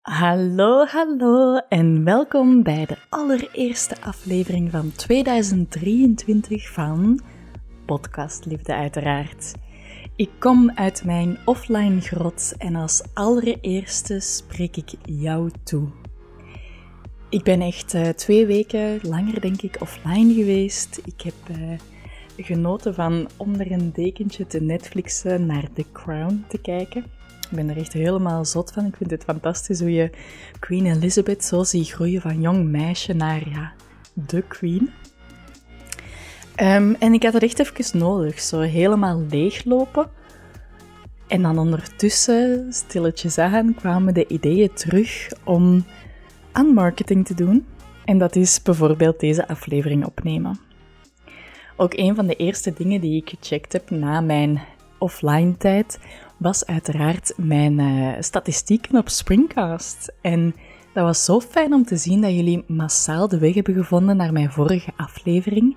Hallo, hallo en welkom bij de allereerste aflevering van 2023 van Podcast Liefde uiteraard. Ik kom uit mijn offline grot en als allereerste spreek ik jou toe. Ik ben echt uh, twee weken langer denk ik offline geweest. Ik heb uh, genoten van onder een dekentje te Netflixen naar The Crown te kijken. Ik ben er echt helemaal zot van. Ik vind het fantastisch hoe je Queen Elizabeth zo ziet groeien van jong meisje naar ja, de Queen. Um, en ik had het echt even nodig, zo helemaal leeglopen. En dan ondertussen, stilletjes aan, kwamen de ideeën terug om aan marketing te doen. En dat is bijvoorbeeld deze aflevering opnemen. Ook een van de eerste dingen die ik gecheckt heb na mijn offline tijd was uiteraard mijn uh, statistieken op Springcast. En dat was zo fijn om te zien dat jullie massaal de weg hebben gevonden naar mijn vorige aflevering.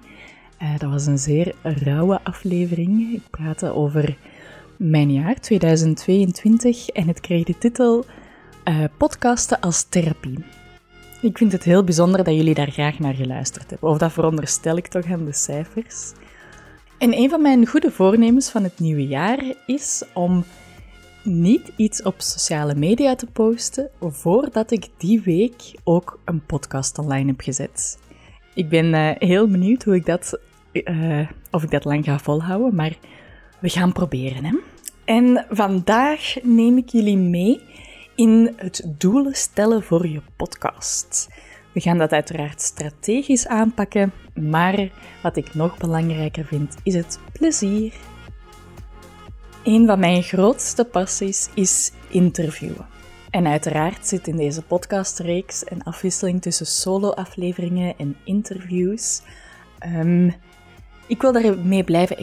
Uh, dat was een zeer rauwe aflevering. Ik praatte over mijn jaar 2022 en het kreeg de titel uh, Podcasten als therapie. Ik vind het heel bijzonder dat jullie daar graag naar geluisterd hebben. Of dat veronderstel ik toch aan de cijfers. En een van mijn goede voornemens van het nieuwe jaar is om niet iets op sociale media te posten voordat ik die week ook een podcast online heb gezet. Ik ben uh, heel benieuwd hoe ik dat, uh, of ik dat lang ga volhouden, maar we gaan proberen. Hè? En vandaag neem ik jullie mee in het doelen stellen voor je podcast. We gaan dat uiteraard strategisch aanpakken, maar wat ik nog belangrijker vind is het plezier. Een van mijn grootste passies is interviewen. En uiteraard zit in deze podcastreeks een afwisseling tussen solo-afleveringen en interviews. Um, ik wil daarmee blijven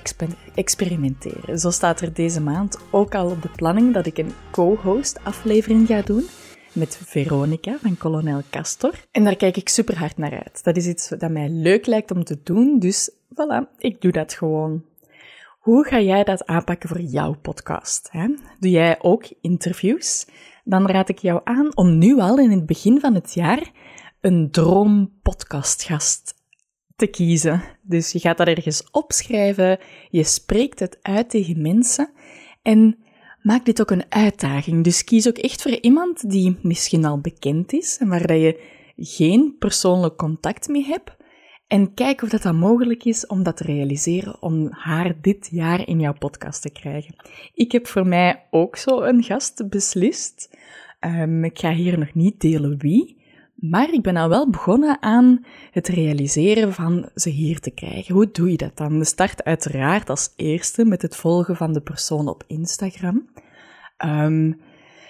experimenteren. Zo staat er deze maand ook al op de planning dat ik een co-host aflevering ga doen met Veronica van Kolonel Castor. En daar kijk ik super hard naar uit. Dat is iets dat mij leuk lijkt om te doen, dus voilà, ik doe dat gewoon. Hoe ga jij dat aanpakken voor jouw podcast? Hè? Doe jij ook interviews? Dan raad ik jou aan om nu al in het begin van het jaar een droom podcastgast te kiezen. Dus je gaat dat ergens opschrijven, je spreekt het uit tegen mensen en maak dit ook een uitdaging. Dus kies ook echt voor iemand die misschien al bekend is en waar dat je geen persoonlijk contact mee hebt. En kijk of dat dan mogelijk is om dat te realiseren, om haar dit jaar in jouw podcast te krijgen. Ik heb voor mij ook zo een gast beslist. Um, ik ga hier nog niet delen wie, maar ik ben al wel begonnen aan het realiseren van ze hier te krijgen. Hoe doe je dat dan? De start uiteraard als eerste met het volgen van de persoon op Instagram. Um,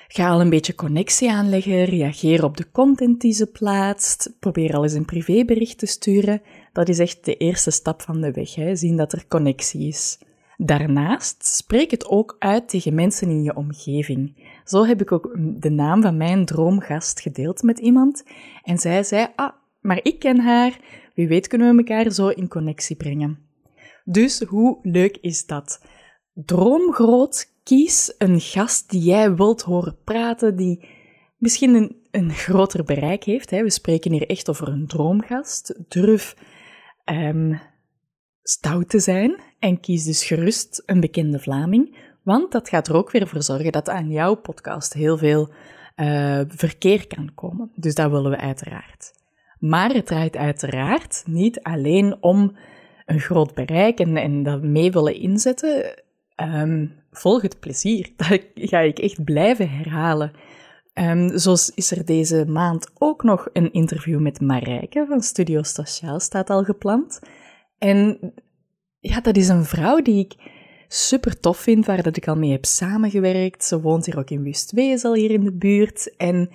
ga al een beetje connectie aanleggen, reageer op de content die ze plaatst, probeer al eens een privébericht te sturen. Dat is echt de eerste stap van de weg, hè? zien dat er connectie is. Daarnaast spreek het ook uit tegen mensen in je omgeving. Zo heb ik ook de naam van mijn droomgast gedeeld met iemand en zij zei, ah, maar ik ken haar, wie weet kunnen we elkaar zo in connectie brengen. Dus hoe leuk is dat? Droomgroot, kies een gast die jij wilt horen praten, die misschien een, een groter bereik heeft. Hè. We spreken hier echt over een droomgast. Durf um, stout te zijn en kies dus gerust een bekende Vlaming, want dat gaat er ook weer voor zorgen dat aan jouw podcast heel veel uh, verkeer kan komen. Dus dat willen we uiteraard. Maar het draait uiteraard niet alleen om een groot bereik en, dat mee willen inzetten. Um, volg het plezier. Dat ga ik echt blijven herhalen. Um, zo is er deze maand ook nog een interview met Marijke van Studio Staciaal, staat al gepland. En ja, dat is een vrouw die ik super tof vind, waar dat ik al mee heb samengewerkt. Ze woont hier ook in Wustwezel, hier in de buurt. En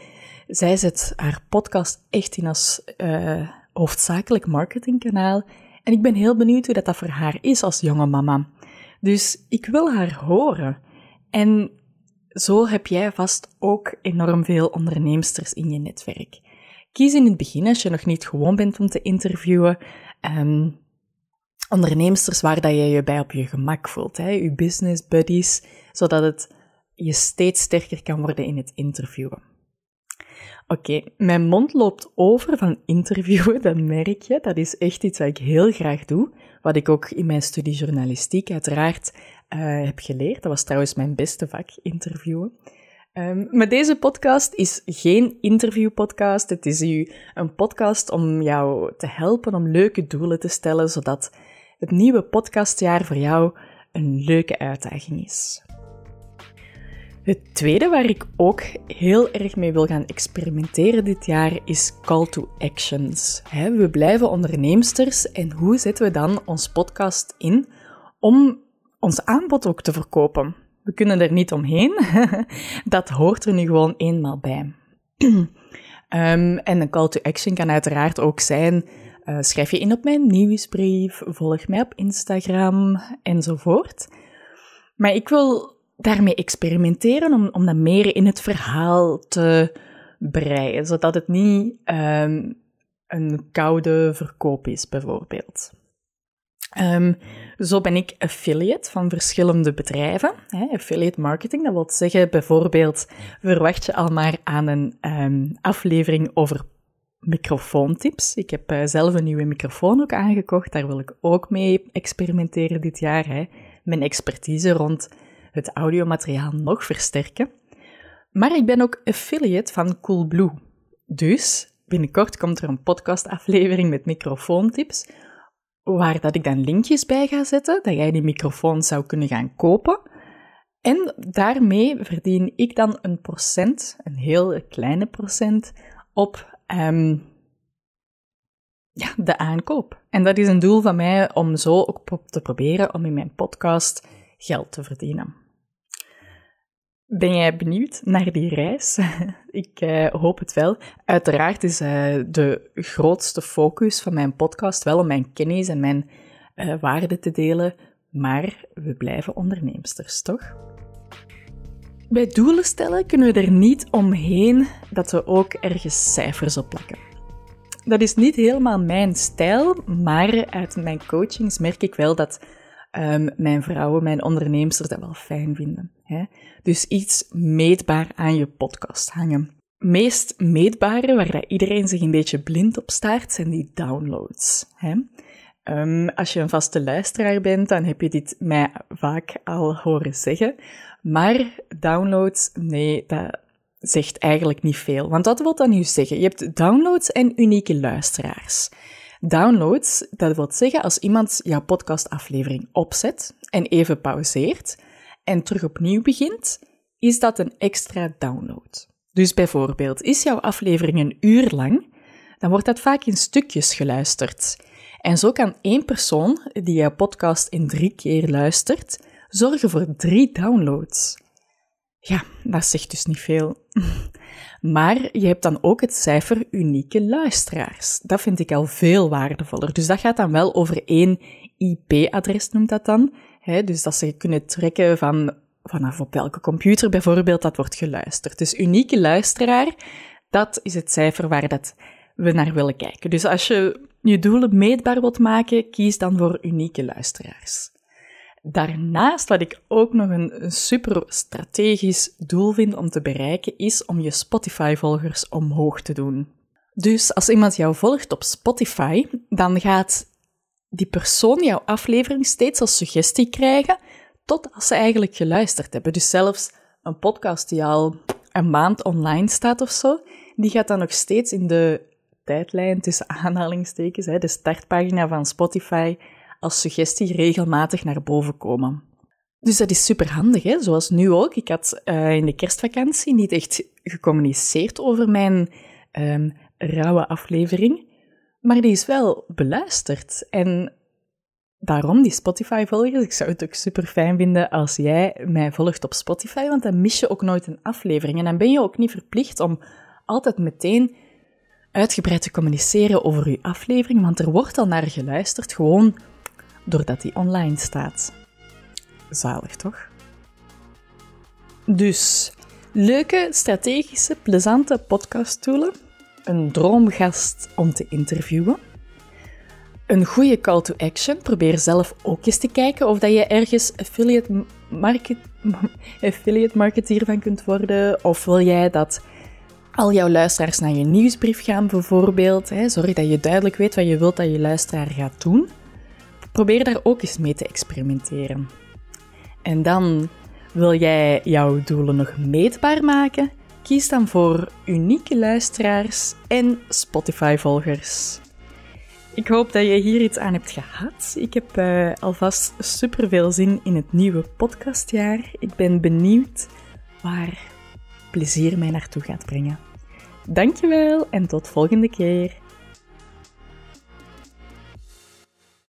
zij zet haar podcast echt in als uh, hoofdzakelijk marketingkanaal. En ik ben heel benieuwd hoe dat, dat voor haar is als jonge mama. Dus ik wil haar horen. En zo heb jij vast ook enorm veel onderneemsters in je netwerk. Kies in het begin, als je nog niet gewoon bent om te interviewen, um, onderneemsters waar dat je je bij op je gemak voelt, hè? je business buddies, zodat het je steeds sterker kan worden in het interviewen. Oké, mijn mond loopt over van interviewen, dat merk je. Dat is echt iets wat ik heel graag doe. Wat ik ook in mijn studie journalistiek uiteraard uh, heb geleerd. Dat was trouwens mijn beste vak, interviewen. Um, maar deze podcast is geen interviewpodcast. Het is u een podcast om jou te helpen om leuke doelen te stellen, zodat het nieuwe podcastjaar voor jou een leuke uitdaging is. Het tweede waar ik ook heel erg mee wil gaan experimenteren dit jaar is call to actions. We blijven onderneemsters en hoe zetten we dan ons podcast in om ons aanbod ook te verkopen? We kunnen er niet omheen. Dat hoort er nu gewoon eenmaal bij. Um, en een call to action kan uiteraard ook zijn: uh, schrijf je in op mijn nieuwsbrief, volg mij op Instagram enzovoort. Maar ik wil daarmee experimenteren om, om dat meer in het verhaal te breien, zodat het niet um, een koude verkoop is, bijvoorbeeld. Um, zo ben ik affiliate van verschillende bedrijven. Affiliate marketing, dat wil zeggen bijvoorbeeld, verwacht je al maar aan een um, aflevering over microfoontips. Ik heb uh, zelf een nieuwe microfoon ook aangekocht, daar wil ik ook mee experimenteren dit jaar. Hè. Mijn expertise rond het audiomateriaal nog versterken. Maar ik ben ook affiliate van Coolblue. Dus binnenkort komt er een podcastaflevering met microfoontips, waar dat ik dan linkjes bij ga zetten, dat jij die microfoon zou kunnen gaan kopen. En daarmee verdien ik dan een procent, een heel kleine procent, op um, ja, de aankoop. En dat is een doel van mij om zo ook te proberen om in mijn podcast geld te verdienen. Ben jij benieuwd naar die reis? Ik uh, hoop het wel. Uiteraard is uh, de grootste focus van mijn podcast wel om mijn kennis en mijn uh, waarden te delen, maar we blijven onderneemsters, toch? Bij doelen stellen kunnen we er niet omheen dat we ook ergens cijfers op plakken. Dat is niet helemaal mijn stijl, maar uit mijn coachings merk ik wel dat um, mijn vrouwen, mijn ondernemers dat wel fijn vinden. Hè? Dus iets meetbaar aan je podcast hangen. Meest meetbare, waar dat iedereen zich een beetje blind op staart, zijn die downloads. Hè? Um, als je een vaste luisteraar bent, dan heb je dit mij vaak al horen zeggen. Maar downloads, nee, dat zegt eigenlijk niet veel. Want wat wil dat nu zeggen? Je hebt downloads en unieke luisteraars. Downloads, dat wil zeggen als iemand jouw podcastaflevering opzet en even pauzeert en terug opnieuw begint, is dat een extra download. Dus bijvoorbeeld, is jouw aflevering een uur lang, dan wordt dat vaak in stukjes geluisterd. En zo kan één persoon die jouw podcast in drie keer luistert, zorgen voor drie downloads. Ja, dat zegt dus niet veel. Maar je hebt dan ook het cijfer unieke luisteraars. Dat vind ik al veel waardevoller. Dus dat gaat dan wel over één IP-adres, noemt dat dan. dus dat ze kunnen trekken van vanaf op welke computer bijvoorbeeld dat wordt geluisterd. Dus unieke luisteraar, dat is het cijfer waar dat we naar willen kijken. Dus als je je doelen meetbaar wilt maken, kies dan voor unieke luisteraars. Daarnaast, wat ik ook nog een, super strategisch doel vind om te bereiken, is om je Spotify-volgers omhoog te doen. Dus als iemand jou volgt op Spotify, dan gaat die persoon jouw aflevering steeds als suggestie krijgen, tot als ze eigenlijk geluisterd hebben. Dus zelfs een podcast die al een maand online staat of zo, die gaat dan nog steeds in de tijdlijn tussen aanhalingstekens, de startpagina van Spotify, als suggestie regelmatig naar boven komen. Dus dat is super handig, hè? zoals nu ook. Ik had uh, in de kerstvakantie niet echt gecommuniceerd over mijn um, rauwe aflevering, maar die is wel beluisterd. En daarom die Spotify-volgers. Ik zou het ook super fijn vinden als jij mij volgt op Spotify, want dan mis je ook nooit een aflevering. En dan ben je ook niet verplicht om altijd meteen uitgebreid te communiceren over je aflevering, want er wordt al naar geluisterd, gewoon doordat die online staat. Zalig toch? Dus, leuke, strategische, plezante podcasttoolen, een droomgast om te interviewen, een goede call to action. Probeer zelf ook eens te kijken of dat je ergens affiliate, market, affiliate marketeer van kunt worden. Of wil jij dat al jouw luisteraars naar je nieuwsbrief gaan bijvoorbeeld. Hè. Zorg dat je duidelijk weet wat je wilt dat je luisteraar gaat doen. Probeer daar ook eens mee te experimenteren. En dan wil jij jouw doelen nog meetbaar maken? Kies dan voor unieke luisteraars en Spotify-volgers. Ik hoop dat je hier iets aan hebt gehad. Ik heb uh, alvast super veel zin in het nieuwe podcastjaar. Ik ben benieuwd waar plezier mij naartoe gaat brengen. Dankjewel en tot volgende keer.